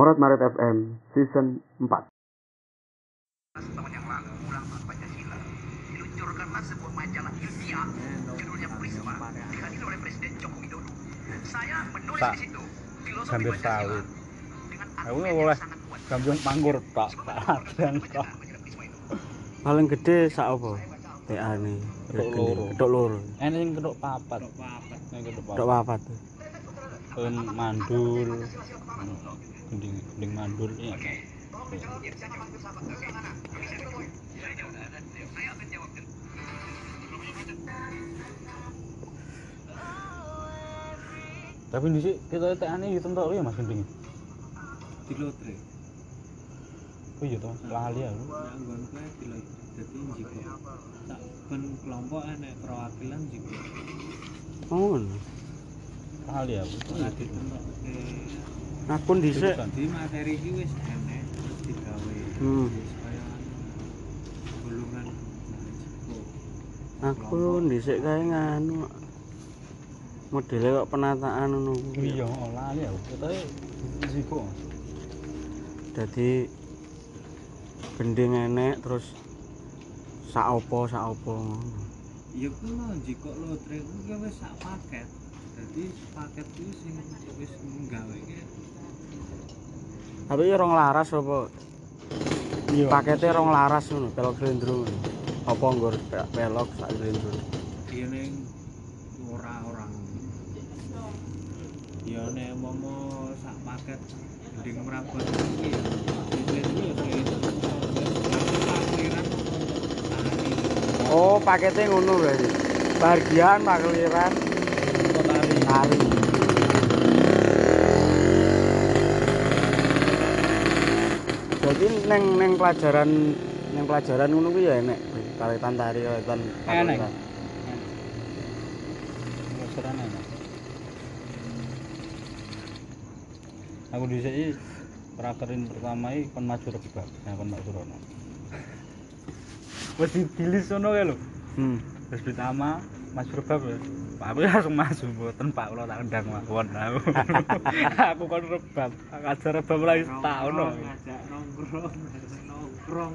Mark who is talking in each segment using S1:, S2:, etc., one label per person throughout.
S1: Morat Maret FM Season 4
S2: tahun yang lalu ulang tahun Pancasila diluncurkanlah sebuah majalah ilmiah judulnya Prisma dihadiri oleh Presiden Joko Widodo. Saya menulis
S3: Pak,
S2: di situ filosofi
S3: Gambir
S2: Pancasila dengan
S3: Aku
S2: argumen
S3: nggak
S2: yang
S3: boleh
S2: sangat kuat.
S3: Gambung panggur tok, tak.
S2: Majalah Prisma itu.
S1: Paling gede sak apa? TA nih
S3: Kedok loro.
S1: Kedok loro
S3: Ini yang kedok papat. Ini kedok
S1: Kedok
S3: papat.
S1: Papat
S3: Pen mandul. Ya. Tapi di sini kita TNI gitu entok ya Mas Gending.
S4: di lotre
S3: Oh iya toh, lali aku.
S4: nah nggon kowe di lotre dadi jiko sak ben kelompok enek perwakilan jiko
S1: Oh
S3: Lali aku.
S4: ora ditentokke
S1: Akun dhisik.
S4: di materi iki wis enek digawe.
S1: Hmm.
S4: wis kaya golongan jiko
S1: Akun dhisik kae nganu. Modelnya kok penataan ngono
S3: Iya, lali aku.
S1: Dadi gending enek terus sak opo sak opo ngono.
S4: ya kuwi jiko lotre kuwi wis sak paket. Dadi paket kuwi sing wis nggawe
S1: Tapi rong laras apa
S3: Iya.
S1: paketnya rong laras ngono, pelok slendro ngono. Apa nggur pe- pelok sak slendro.
S4: dia neng ora orang ya nek momo sak paket gending merapat iki ya ya
S1: Oh, paketnya ngono berarti. Bagian pakliran
S3: tari.
S1: tari. Jadi neng neng pelajaran neng pelajaran ngono kuwi ya enek karetan tari karetan.
S3: Enek.
S1: Enek.
S3: Pelajaran enek. Aku dhisik iki prakerin pertama iki kon maju rebab, nah kon maju rono. Hmm. Wes dibilis ngono kae lho.
S1: Hmm.
S3: Wes pertama rebab ya. Pak aku langsung maju mboten Pak kula tak ndang mawon aku. aku kon rebab, ngajar rebab lagi setahun lho.
S4: ngajak nongkrong nongkrong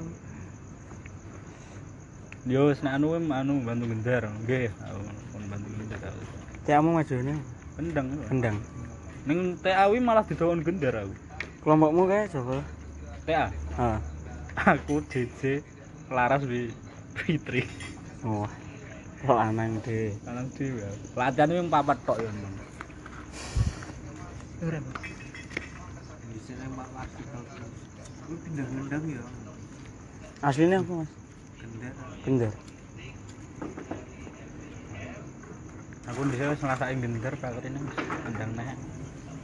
S3: Yo wis nek anu anu bantu gendar. Nggih, aku kon bantu gendar.
S1: Tiamu majone
S3: Kendang.
S1: kendang.
S3: Ning TAW malah didawon gendar aku.
S1: Kelompokmu kae coba.
S3: TA.
S1: Ah.
S3: Aku JJ Laras Fitri.
S1: Wah. Kok anang deh.
S3: Kanang dhewe. Latihan iki papat tok ya.
S4: Pindah ngendang ya
S1: Aslinya apa, Mas?
S4: gendar
S1: Kendar.
S3: Aku di sini ngrasake gendar Pak Rene kendang nek.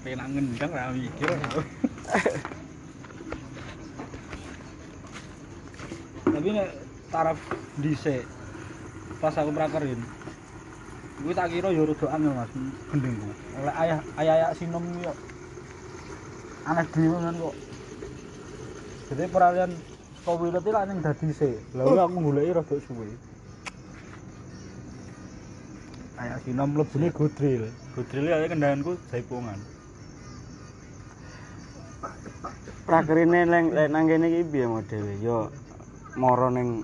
S3: Penak ngendang ra mikir aku. Tapi nek taraf dhisik pas aku prakerin. Kuwi tak kira ya rada angel Mas gendengku. Oleh ayah ayah sinom iki yo. Aneh dhewe kan kok. Jadi peralihan saka wilet iki lak ning dadi. Lah kuwi aku goleki rada suwe. Ayah sinom mlebune godril. Godril ya kendanganku jaipongan.
S1: Prakerine leng lek nang kene iki piye modele? Yo moro ning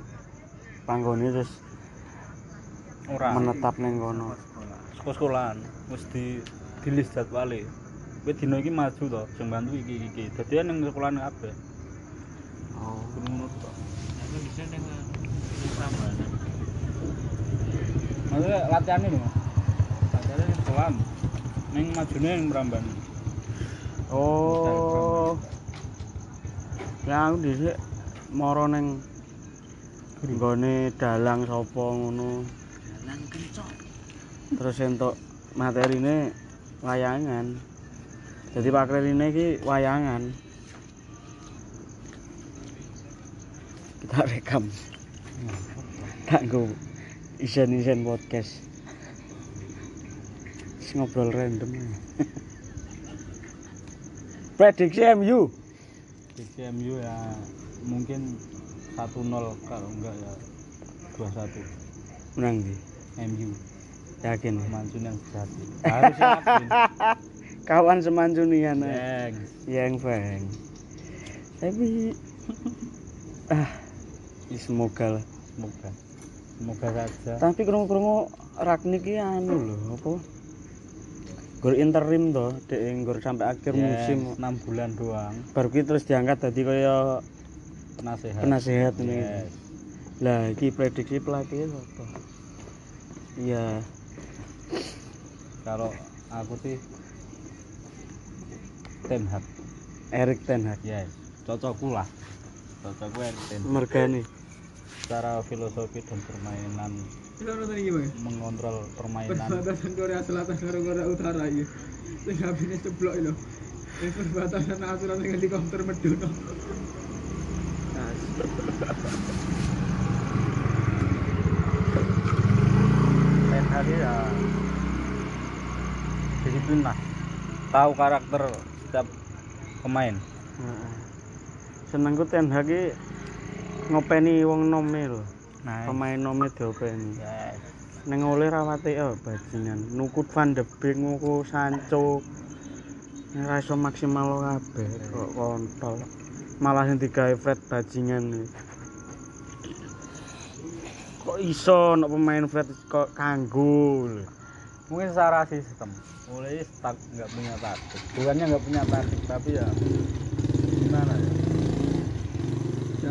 S1: panggone terus
S3: Ora.
S1: menetap ning kono.
S3: Saka sekolahan wis di dilis jadwale. Kowe dina iki maju to, sing bantu iki iki. Dadi ning sekolahan kabeh.
S1: Oh.
S3: Ngono to.
S4: aku di sini nang Prambanan
S3: Maksudnya latihan ini mas Latihannya ning sekolah Ning majune ning Pramban
S1: Oh. Ya aku dhisik moro ning nggone dalang sapa ngono. Terus entuk materine wayangan. Jadi pakrine iki wayangan. Kita rekam. Kanggo isen-isen podcast. Terus ngobrol random. Prediksi MU.
S3: Di CMU ya mungkin 1-0 kalau enggak ya 2-1
S1: Menang di.
S3: MU
S1: Yakin.
S3: Mansun yang sejati harus yakin
S1: kawan semancunian ae.
S3: Yang
S1: yang bang tapi ah ya semoga lah
S3: semoga semoga saja.
S1: tapi krungu-krungu Ragnik iki anu lho apa Gor interim to, dek nggur sampai akhir musim.
S3: 6 bulan doang
S1: Baru ki terus diangkat dadi kaya
S3: penasehat.
S1: penasehat ini.
S3: Yes.
S1: Lah iki prediksi pelatih apa? Iya,
S3: Kalau aku sih Ten Hag.
S1: Erik Ten Hag.
S3: Yes. Cocokku lah. Cocokku Erik Ten Hag.
S1: Mergani.
S3: Secara filosofi dan permainan mengontrol permainan
S4: Perbatasan Korea Selatan karo Korea Utara iki. Sing habine ceblok lho. Ini perbatasan asuran sing helikopter medun.
S3: Ten Hag ya disiplin lah. Tahu karakter setiap pemain.
S1: Heeh. Senengku Ten Hag ki ngopeni wong nome lho.
S3: Nah,
S1: Pemain nome diopeni.
S3: yes.
S1: Neng oleh rawate oh bajingan. Nukut Van de Beek, nuku Sancho. Ora iso maksimal kabeh kok kontol. Malah sing digawe Fred bajingan iki. Kok iso nek pemain Fred kok kanggo lho.
S3: Mungkin secara sistem. Mulai stuck nggak punya taktik. Bukannya nggak punya taktik, tapi ya gimana ya?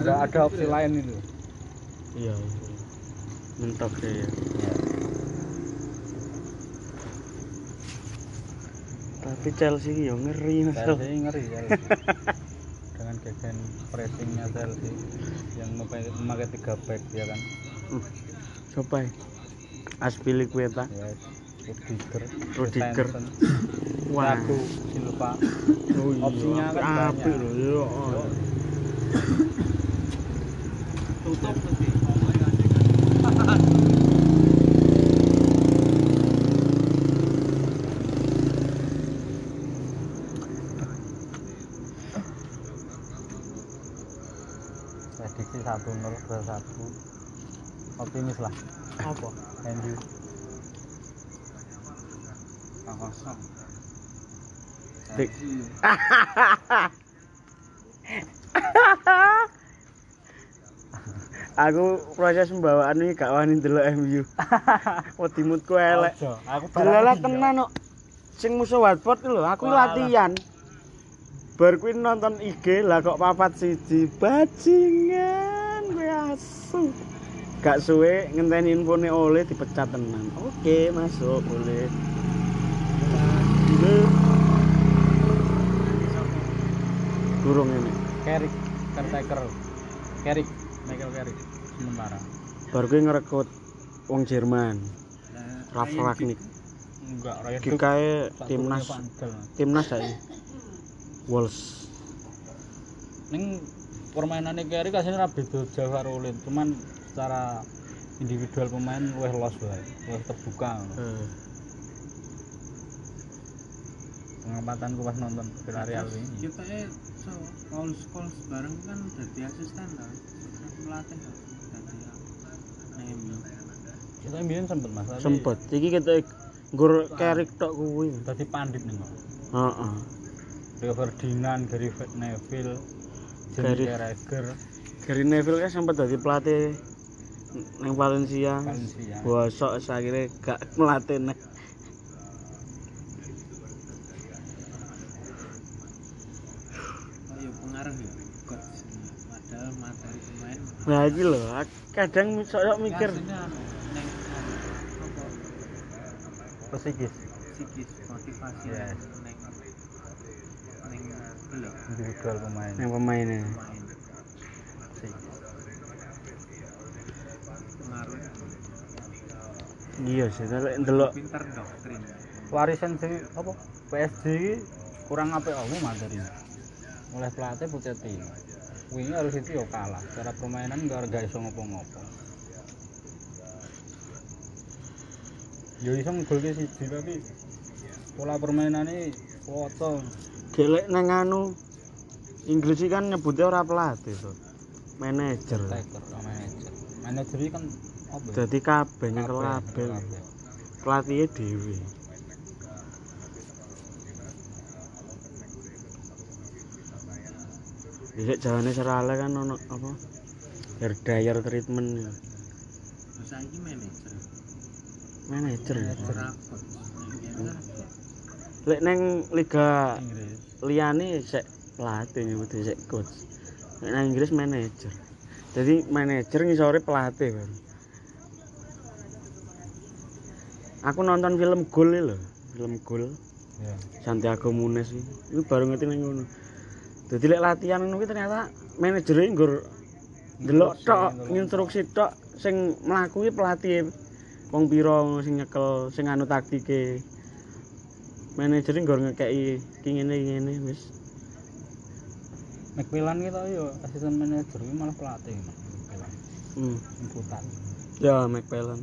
S3: Nggak ada opsi lain itu.
S1: Iya. Mentok ya.
S3: Ya.
S1: Tapi Chelsea yo ngeri Mas.
S3: Chelsea ngeri Chelsea. Dengan gegen pressingnya Chelsea yang memakai, memakai tiga back ya kan.
S1: Hmm. Coba. Aspilicueta.
S3: Ya, Rudiger,
S1: Rudiger. Wah.
S3: Silva.
S1: Oh iya,
S3: Opsinya kan banyak.
S1: Yo,
S4: Tutup mesti.
S3: prediksi 1-0 ke 1 optimis lah
S4: Apa?
S3: MU
S4: Kosong.
S1: Dik. Aku proses pembawaan iki gak wani ndelok MU. Wedimutku elek.
S3: Aku barang
S1: tenan kok. Sing musuh Watford lho, aku
S3: Walah.
S1: latihan. Bar kuwi nonton IG lah kok papat siji asu. Gak suwe ngenteni infone oleh dipecat tenan. Oke, masuk boleh. Iya. Durung ini.
S3: Carrick caretaker Carrick Michael Carrick sementara
S1: Bar kuwi ngerekrut wong Jerman, Ralf Ragnik.
S3: enggak tak
S1: timnas timnas saiki. Wolves.
S3: Ning permainannya Carrick aslinya ra beda jauh karo cuman secara individual pemain luwih los wae, luwih terbuka.
S1: Eh,
S3: Pengamatanku pas nonton Villarreal ini.
S4: Kita eh so Paul Scholes bareng kan dadi asisten lah. Pelatih kok. Dadi.
S3: Kita mbien sempet Mas,
S1: sempet. Iki kita nggur kerik tok kuwi.
S3: dadi pandit nih Mas.
S1: Heeh.
S3: Rio Ferdinand, Gary Neville,
S1: Gary-
S3: Carragher,
S1: Gary Neville kan sempat dadi pelatih nang Valencia.
S3: Valencia.
S1: Bosok akhirnya gak melatih nek.
S4: Oh iya ya. Pemain.
S1: Nah iki lho, kadang sok mikir
S4: anu, neng anu,
S3: Psikis,
S4: psikis motivasi
S3: Yes.
S4: neng neng belok
S3: individual pemain.
S1: yang pemainnya.
S4: main
S3: Psikis.
S4: pengaruh
S1: Iya sih, kalau ndelok
S4: pinter doktrin
S3: Warisan si apa? PSG iki kurang apik apa materi. Oleh pelatih Pochettino. Wingi harus itu ya kalah. Secara permainan gak iso ngopo-ngopo. Ya iso ngegolke siji tapi pola permainannya foto
S1: gelek nang anu Inggris kan nyebutnya ora pelatih to. Manajer.
S3: taker manajer. Manajer iki kan?
S1: dadi kabeh nyekel
S3: kabel
S1: pelatihe dhewe Iki jalane serale kan ono apa? Hair dryer treatment.
S4: Saiki manajer.
S1: Manajer. Lek neng liga liyane sik pelatih nyebut sik coach. Nek nang Inggris manajer. Jadi manajer ngisore pelatih, Bang. Aku nonton film Gol iki lho, film Gol
S3: ya
S1: Santiago Munes iki. Iku baru ngerti nang ngono. Dadi lek latihan ngono ternyata manajer nggur delok tok, instruksi tok sing mlaku kuwi pelatih wong pira sing nyekel, sing anu taktike. Manajer nggur ngekeki ki ngene ngene wis.
S3: McMillan kita yo asisten manajer malah pelatih
S1: Hmm. Ya, McPellen.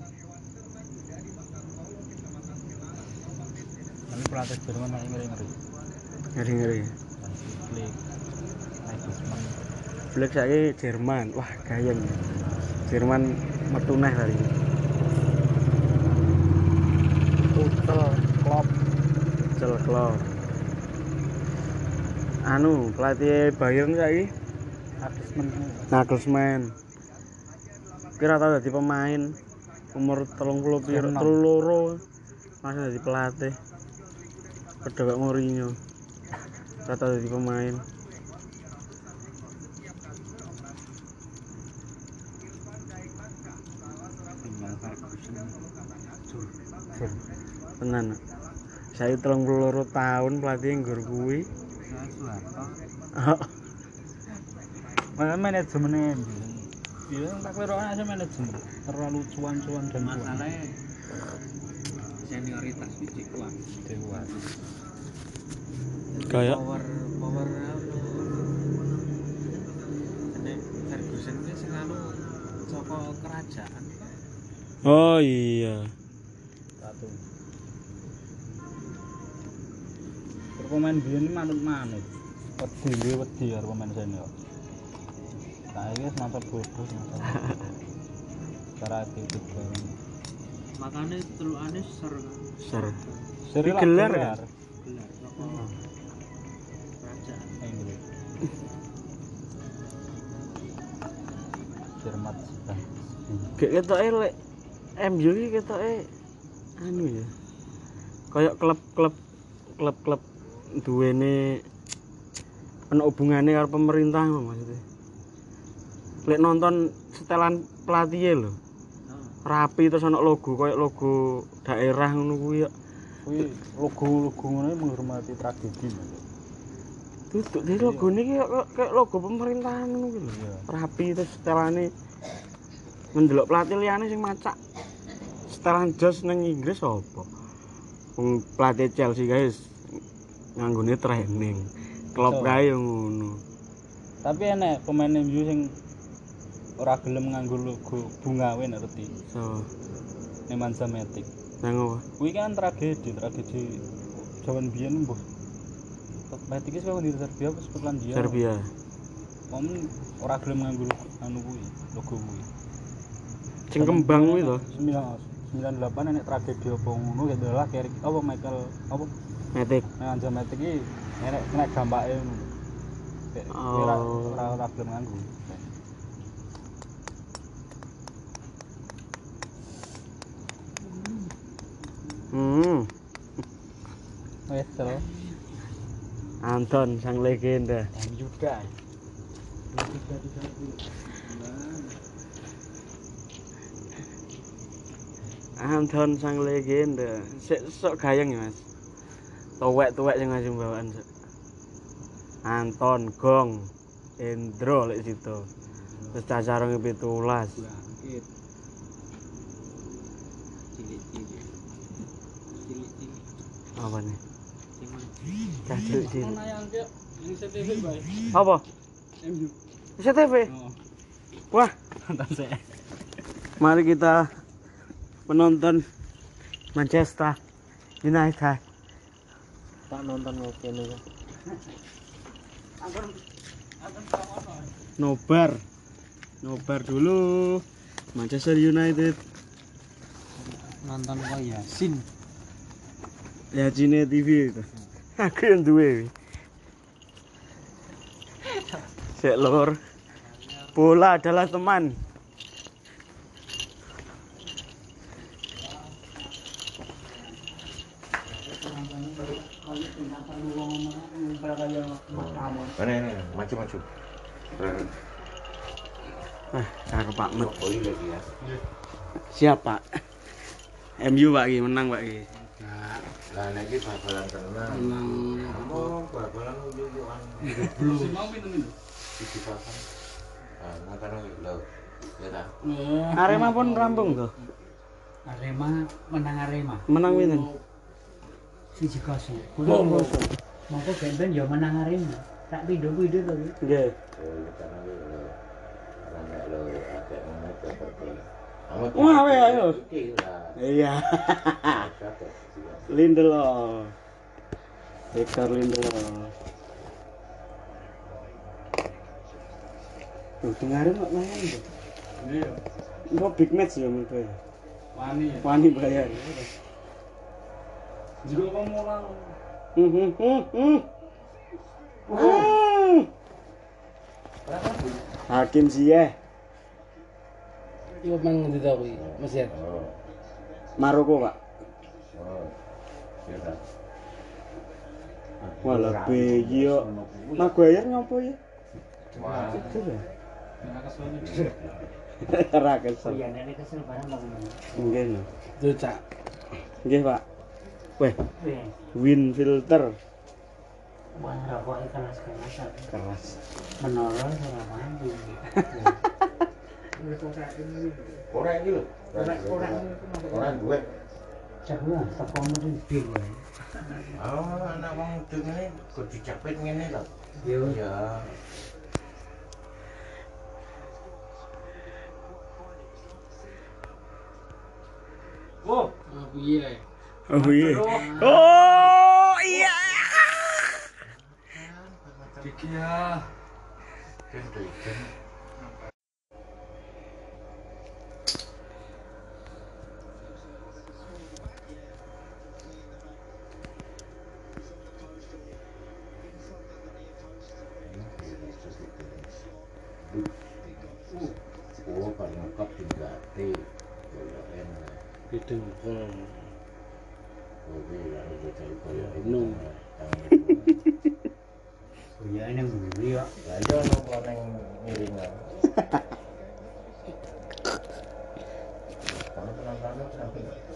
S3: Tapi pelatih Jerman malah ngeri ngeri
S1: Ngeri-ngeri.
S3: Flick Nagelsmann
S1: Black saiki Jerman. Wah, gayeng. Jerman metu neh kali ini.
S3: Tuchel Klopp
S1: Cel Klopp. Anu, pelatih Bayern saiki
S3: Nagelsmann
S1: Nagelsmann. Kira tau dadi pemain umur 30 piro,
S3: Enam.
S1: 32 masih dadi pelatih. Padha kok Mourinho. Kira tau dadi pemain. Tenan. Saya 32 tahun pelatih nggur kuwi.
S3: Malah manajemennya Iya, tak kira aja manajemen terlalu cuan-cuan dan cuan.
S4: Masalahnya senioritas itu kuat.
S3: Dewa.
S1: Kayak
S4: power power anu nek Ferguson ini sing anu saka kerajaan
S1: Oh iya.
S3: Satu. Pemain biyen ini manut-manut. Wedi dia wedi karo pemain senior. Nah, ini semata bodoh semata. Cara attitude
S4: makanya telukane ser
S1: Ser.
S3: Seri
S1: Ini gelar kan?
S4: gelar saka kerajaan
S3: Inggris. Jerman sudah.
S1: Kayak ketoke lek MU iki ketoke anu ya. Kayak klub-klub klub-klub duwene ana hubungane karo pemerintah ngono maksudnya. Lek nonton setelan pelatih lho,
S4: oh.
S1: Rapi terus ana logo kayak logo daerah ngono kuwi ya.
S3: Kuwi logo-logo ngono menghormati tragedi.
S1: Duduk di logo ini kayak, logo pemerintahan ngono kuwi lho. Rapi terus setelane mendelok pelatih liyane sing macak setelan jos ning Inggris apa? Wong pelatih Chelsea guys nganggone training. Klub kae ngono.
S3: Tapi enek pemain MU sing ora gelem nganggo logo bunga wae ngerti.
S1: So,
S3: Nemanja Matic.
S1: nang apa?
S3: Kuwi kan tragedi, tragedi zaman biyen mbuh. Matic wis kok di Serbia apa Skotlandia.
S1: Serbia.
S3: Momen ora gelem nganggo anu kuwi, logo kuwi.
S1: Sing kembang kuwi to,
S3: 98 enek tragedi apa ngono gitu lah kayak apa Michael apa
S1: Matic.
S3: Nemanja Matic iki enek enek dampake ngono.
S1: Oh.
S3: ora ora gelem nganggo.
S1: Hmm,
S3: Terus.
S1: Anton sang legenda.
S3: MU guys.
S1: Anton sang legenda. Sik sok gayeng ya, Mas. Tuwek-tuwek sing ngasih bawaan. Sik. Anton Gong Endro lek situ. Terus cacarane 17.
S4: bangkit cilik-cilik cilik-cilik
S1: Apa nih? Apa?
S3: MU.
S1: CCTV.
S3: Oh,
S1: Wah,
S3: nonton saya.
S1: mari kita menonton Manchester United.
S4: tak nonton kene kok
S1: Nobar. Nobar dulu. Manchester United.
S4: nonton kok Yasin
S1: Ya Cine TV itu. Aku yang duwe. Dek lor. Bola adalah teman.
S5: Mana ini? Maju maju.
S1: Ah, cakep Pak Met.
S5: Oh iya lagi ya.
S1: Siap Pak. MU Pak Ki menang Pak Ki.
S5: Lah nek iki tenan. Oh, bal-balan unjuk-unjukan.
S3: Belum mau minum.
S5: Iki papan. Ah, lho. Ya ta.
S1: Arema pun rampung tuh.
S6: Arema menang Arema
S1: Menang pinten?
S6: siji kosong. Kulo mongko ben-ben ya menang Arema. Tak pindho-pindho to. Ki.
S1: Nggih.
S5: Oh, karena lho. Karena lho akeh ngono seperti. Kamu
S1: Wah, weh, ayo. Iya. Lindelof. Victor Lindelof. Tuh, dengarin kok main tuh.
S3: Iya.
S1: Kok big match ya menurut gue.
S3: Wani ya.
S1: Wani bayar.
S3: Jika kamu orang
S1: Hmm, hmm, hmm, hmm. Hmm. Hakim Ziyech,
S7: Iya mang ngendi ta kuwi? Mesir.
S5: Oh.
S1: Maroko pak.
S5: Oh. Ya ta.
S1: Walah beyi yo. Maguire ngopo ya?
S5: Wah.
S1: Itu ya.
S3: Nah, kesuwen.
S1: Ra
S6: Oh
S1: kesel.
S6: iya nek kesel barang mau ngomong.
S1: Nggih. no.
S7: Itu cak.
S1: Nggih, Pak. Weh, win filter
S6: wah rokoknya keras-kerasan.
S1: keras.
S6: Menolong ora mampu.
S5: Ora iki lho.
S6: Ora ora
S5: Ora duwe.
S6: Jago teko mesti bil.
S5: Oh, anak wong ngene kok dicapit ngene lho.
S6: Yo
S5: Ya.
S3: Oh,
S7: Ah piye?
S1: Oh iya. Oh iya.
S3: iki ya.
S5: Kan kan.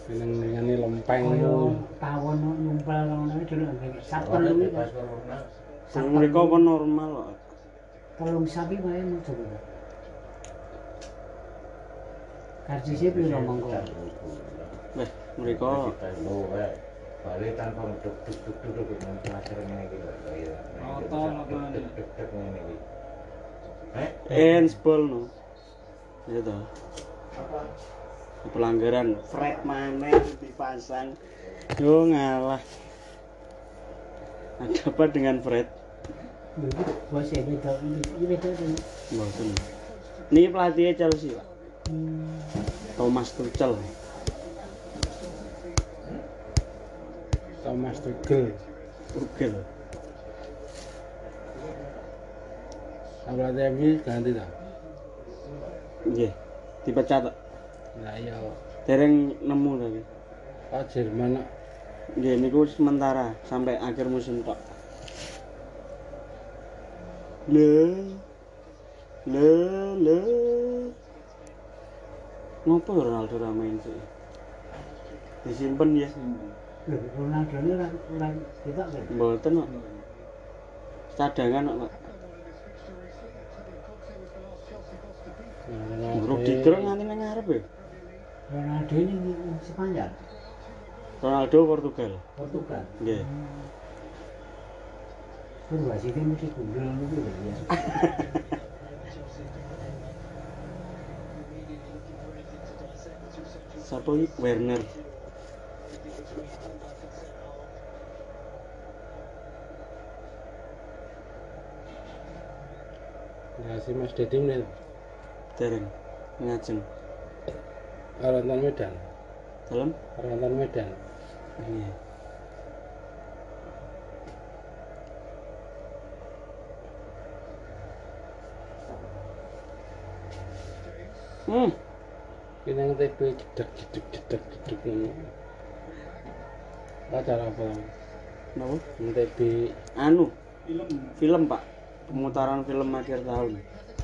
S7: Neng ngene lempeng
S6: yo. Tawon
S5: numpal
S6: ngene
S5: durung sak
S1: telu. Sak kok normal kok.
S6: Tolong sapi wae mojo.
S1: Karjo sih
S5: piye ngomong kok. Wes, mriko Bali tanpa duduk duduk ngene iki
S3: pelajar Oto
S5: gitu. Oh, duduk duduk ini. Eh,
S1: handball no. Ya toh. Apa? Pelanggaran Fred mana dipasang. Yo ngalah. Ada apa dengan?
S6: Bos ya beda ini ini beda ini.
S1: Ini pelatihnya Chelsea, Pak. Thomas Tuchel.
S7: Thomas Tuchel.
S1: Tuchel.
S7: Kalau MU ganti ta?
S1: Nggih. Dipecat. Pak.
S7: Lah iya.
S1: Dereng nemu lagi.
S7: Oh Jerman.
S1: Nggih niku sementara sampai akhir musim tok. Le. Le le. Ngopo ya Ronaldo ra main sih? Disimpen ya.
S6: Lho, Ronaldo ini orang orang kita kan.
S1: Mboten kok. Cadangan kok, Pak. Rudiger nganti nang ngarep ya.
S6: Ronaldo ini Spanyol,
S1: Ronaldo Portugal.
S6: Portugal.
S1: Nggih.
S6: Terus wasitnya mesti gundul itu lho ya.
S1: Sapa iki? Werner.
S7: Ya si Mas Dedi menit.
S1: Dereng. Ngajeng.
S7: Rantan Medan.
S1: Dalam?
S7: Rantan Medan.
S1: Iya. Hmm.
S7: Kita yang tipe cedek cedek cedek cedek ini. Ada apa?
S1: Kenapa?
S7: Yang tipe.
S1: Anu. Film. Film pak. Pemutaran film akhir tahun.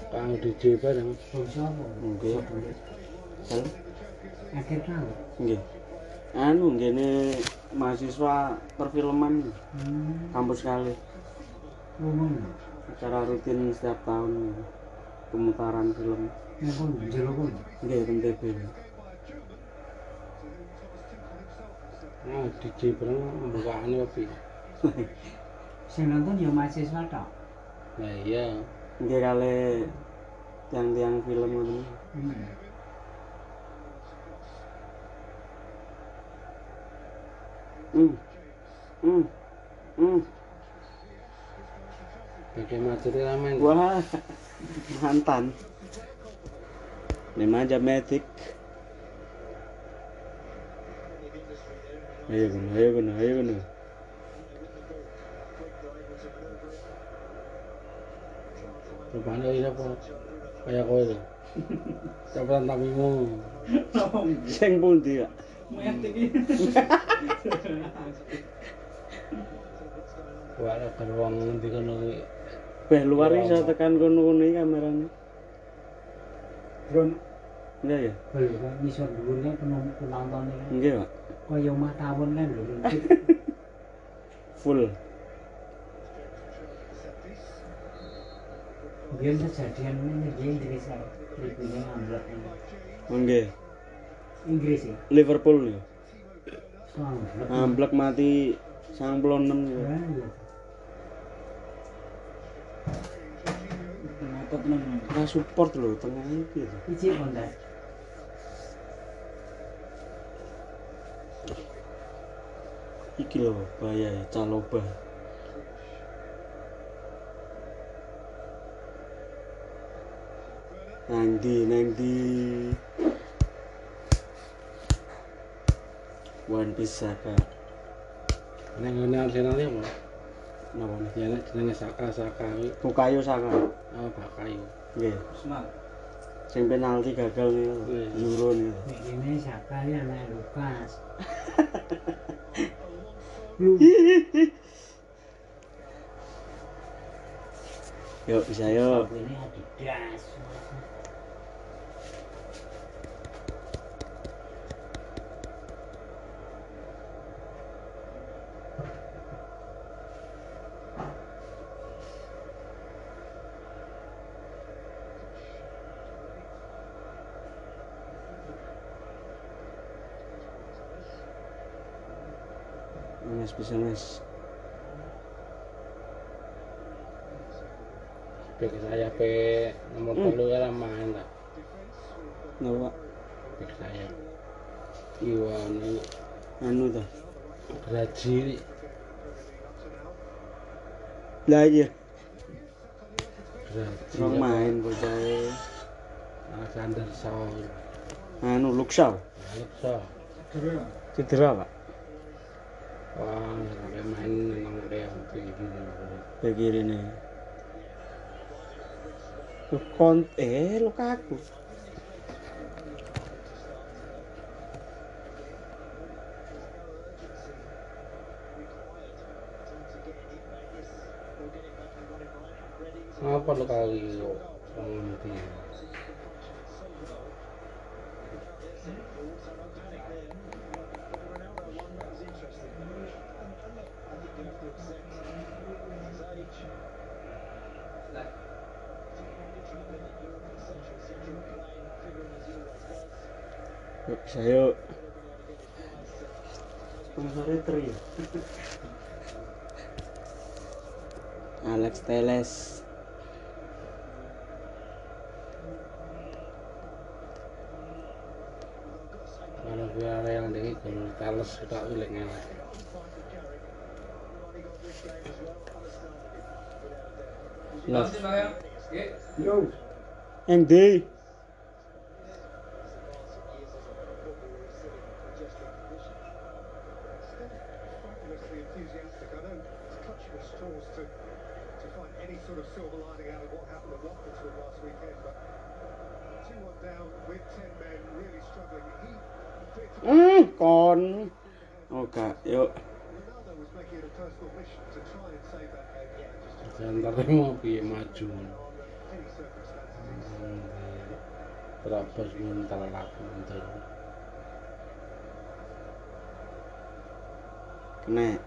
S7: Kang DJ bareng.
S6: Oke.
S1: Okay. Film?
S6: Akhir tahun.
S1: Nggih. Anu ngene mahasiswa perfilman
S6: Hmm.
S1: kampus kali.
S6: Ngomong.
S1: Acara rutin setiap tahun pemutaran film.
S6: Ngomong jero kon.
S1: Nggih teng TB.
S7: Ah, DJ bareng mbukane apa piye?
S6: Sing nonton ya mahasiswa tok.
S7: Nah iya.
S1: Nggih kali tiang-tiang film ngoten.
S6: Hmm.
S1: Hmm. Hmm. Hmm.
S7: Pakai materi ramen.
S1: Wah, mantan. Lima jam metik. Ayo kuno, ayo kuno, ayo kuno.
S7: Rupane iya apa? Kaya kowe lho. Coba tapimu.
S1: Sing pundi, Kak?
S7: Wah, ora wong ngendi kono kuwi.
S1: Beh luar iso tekan kono kuwi kamerane.
S6: Drone.
S1: Iya ya.
S6: Lha iso dhuwur kan penonton nonton iki.
S1: Nggih, Pak.
S6: Kaya omah tawon kan lho.
S1: Full.
S6: Biyen kejadian ini nggih dhewe saya. Oke.
S1: Okay.
S6: Inggris ya.
S1: Liverpool ya.
S6: Amblek.
S1: Mati 96 ya.
S6: Ya.
S3: Ngotot nang.
S1: Ora support lho tengah iki. lho.
S6: Iji kontak.
S1: Iki lho bahaya ya caloba. Nang nang ndi. One Piece Saka.
S7: Ning ngene Arsenal ya apa?
S1: Napa?
S7: Ya nek jenenge Saka Saka kuwi
S1: Bukayo Saka.
S7: oh bakayu.
S1: Nggih.
S3: Semangat.
S1: Sing penalti gagal nih.
S7: Iya.
S1: Euro nih.
S6: Nek ini Saka ini anak Lukas. Lu
S1: Yuk bisa yuk.
S6: ini Adidas.
S1: Mas.
S7: Bek saya pe nomor
S1: Hmm.
S7: telu ya main tak.
S1: Napa?
S7: Bek saya. Iwan ini
S1: Anu tuh.
S7: Brazil
S1: Lah iya.
S7: Brazil.
S1: Orang main bocah.
S7: Alexander Shaw.
S1: Anu Luxau.
S7: Alexa.
S1: Cedera pak.
S7: Wah, sampai main nang Real kayak gini.
S1: Kayak kiri nih. Tuh kont eh Lukaku.
S7: Apa lo kali orang mati?
S1: Yuk. Sponsornya tri. Alex Teles.
S7: Kalau gue Real ini kalau Carlos sudah ulik ngelak.
S1: Love.
S6: Yo.
S1: Yang di.
S8: Yeah, just to
S7: Senternya mau piye maju. Terabas mental laku mental.
S1: Kena.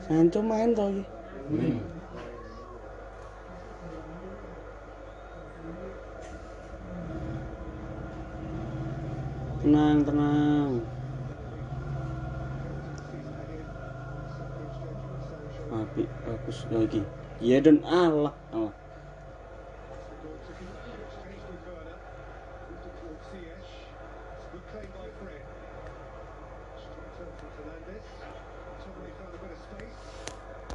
S1: Sancho main toh iki.
S7: Hmm.
S1: Tenang, tenang. Api bagus lagi. Iya dan Allah,